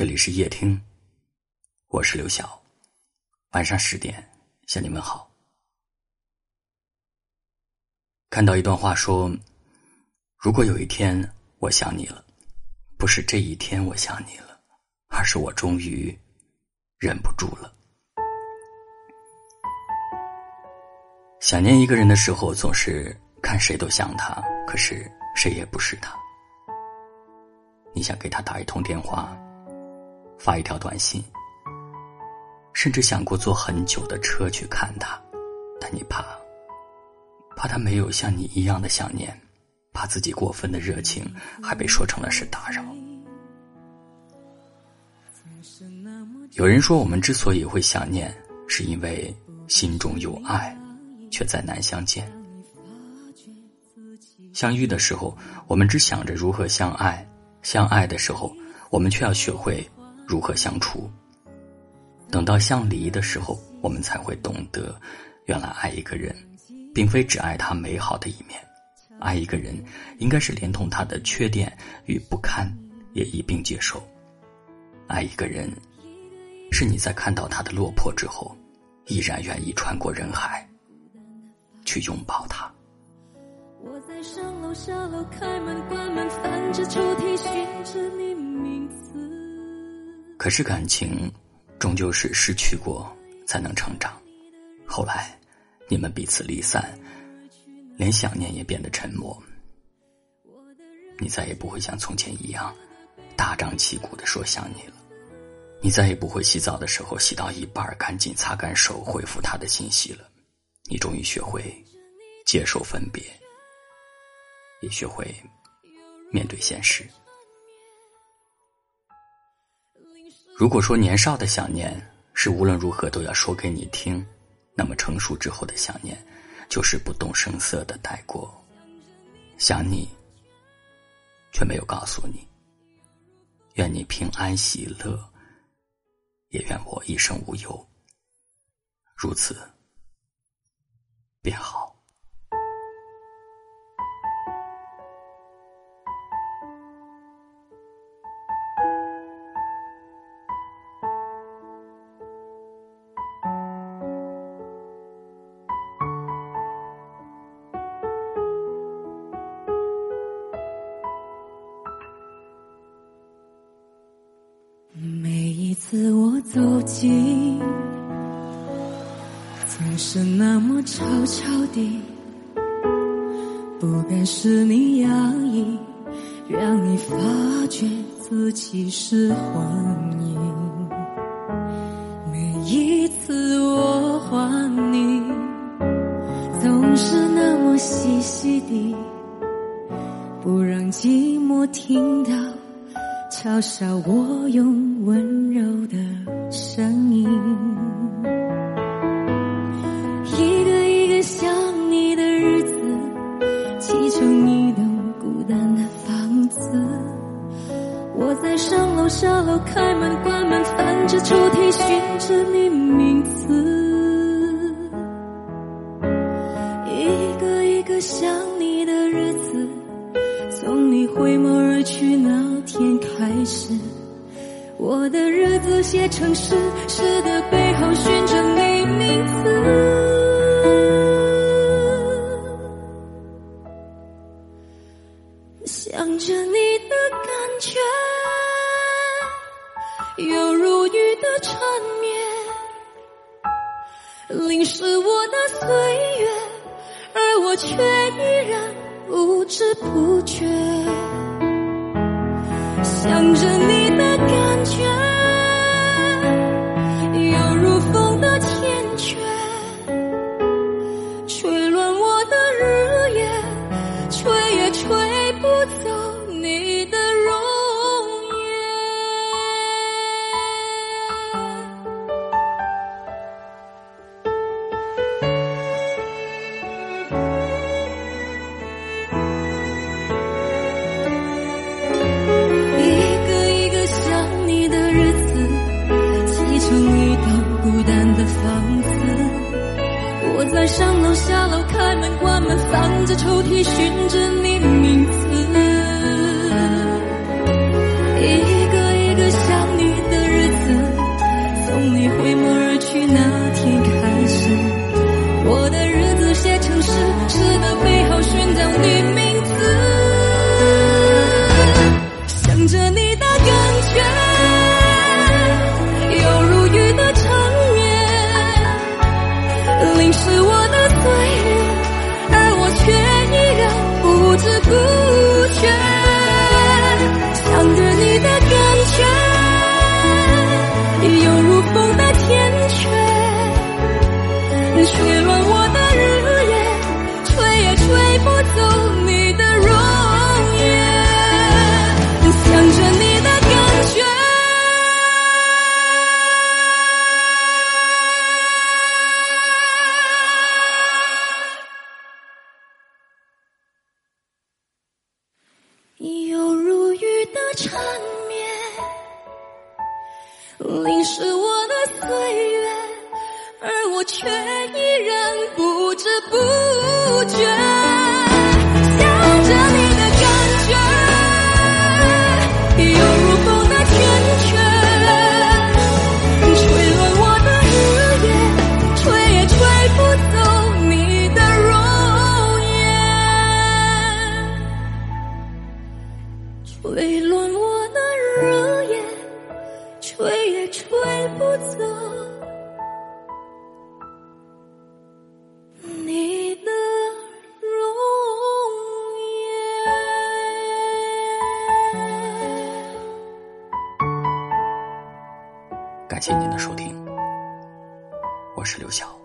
这里是夜听，我是刘晓。晚上十点向你们好。看到一段话说：“如果有一天我想你了，不是这一天我想你了，而是我终于忍不住了。”想念一个人的时候，总是看谁都像他，可是谁也不是他。你想给他打一通电话。发一条短信，甚至想过坐很久的车去看他，但你怕，怕他没有像你一样的想念，怕自己过分的热情还被说成了是打扰。有人说，我们之所以会想念，是因为心中有爱，却再难相见。相遇的时候，我们只想着如何相爱；相爱的时候，我们却要学会。如何相处？等到相离的时候，我们才会懂得，原来爱一个人，并非只爱他美好的一面，爱一个人，应该是连同他的缺点与不堪也一并接受。爱一个人，是你在看到他的落魄之后，依然愿意穿过人海，去拥抱他。我在上楼下楼开门关门翻着抽屉寻着你名字。可是感情，终究是失去过才能成长。后来，你们彼此离散，连想念也变得沉默。你再也不会像从前一样，大张旗鼓的说想你了。你再也不会洗澡的时候洗到一半，赶紧擦干手回复他的信息了。你终于学会接受分别，也学会面对现实。如果说年少的想念是无论如何都要说给你听，那么成熟之后的想念，就是不动声色的带过。想你，却没有告诉你。愿你平安喜乐，也愿我一生无忧。如此，便好。走近，总是那么悄悄地，不该是你压抑，让你发觉自己是幻影。每一次我唤你，总是那么细细地，不让寂寞听到。嘲笑我用温我在上楼下楼开门关门，翻着抽屉寻着你名字，一个一个想你的日子，从你回眸而去那。天开始，我的日子写成诗，诗的背后寻着你名字，想着你的感觉，犹如雨的缠绵，淋湿我的岁月，而我却依然不知不觉。想着你的感觉。上楼下楼开门关门翻着抽屉寻着你名字。一个一个想你的日子从你回眸而去那天开始。我的日子写成诗诗的背后寻找你名字。想着你的缠绵，淋湿我的岁月，而我却已。吹也吹不走你的容颜。感谢您的收听，我是刘晓。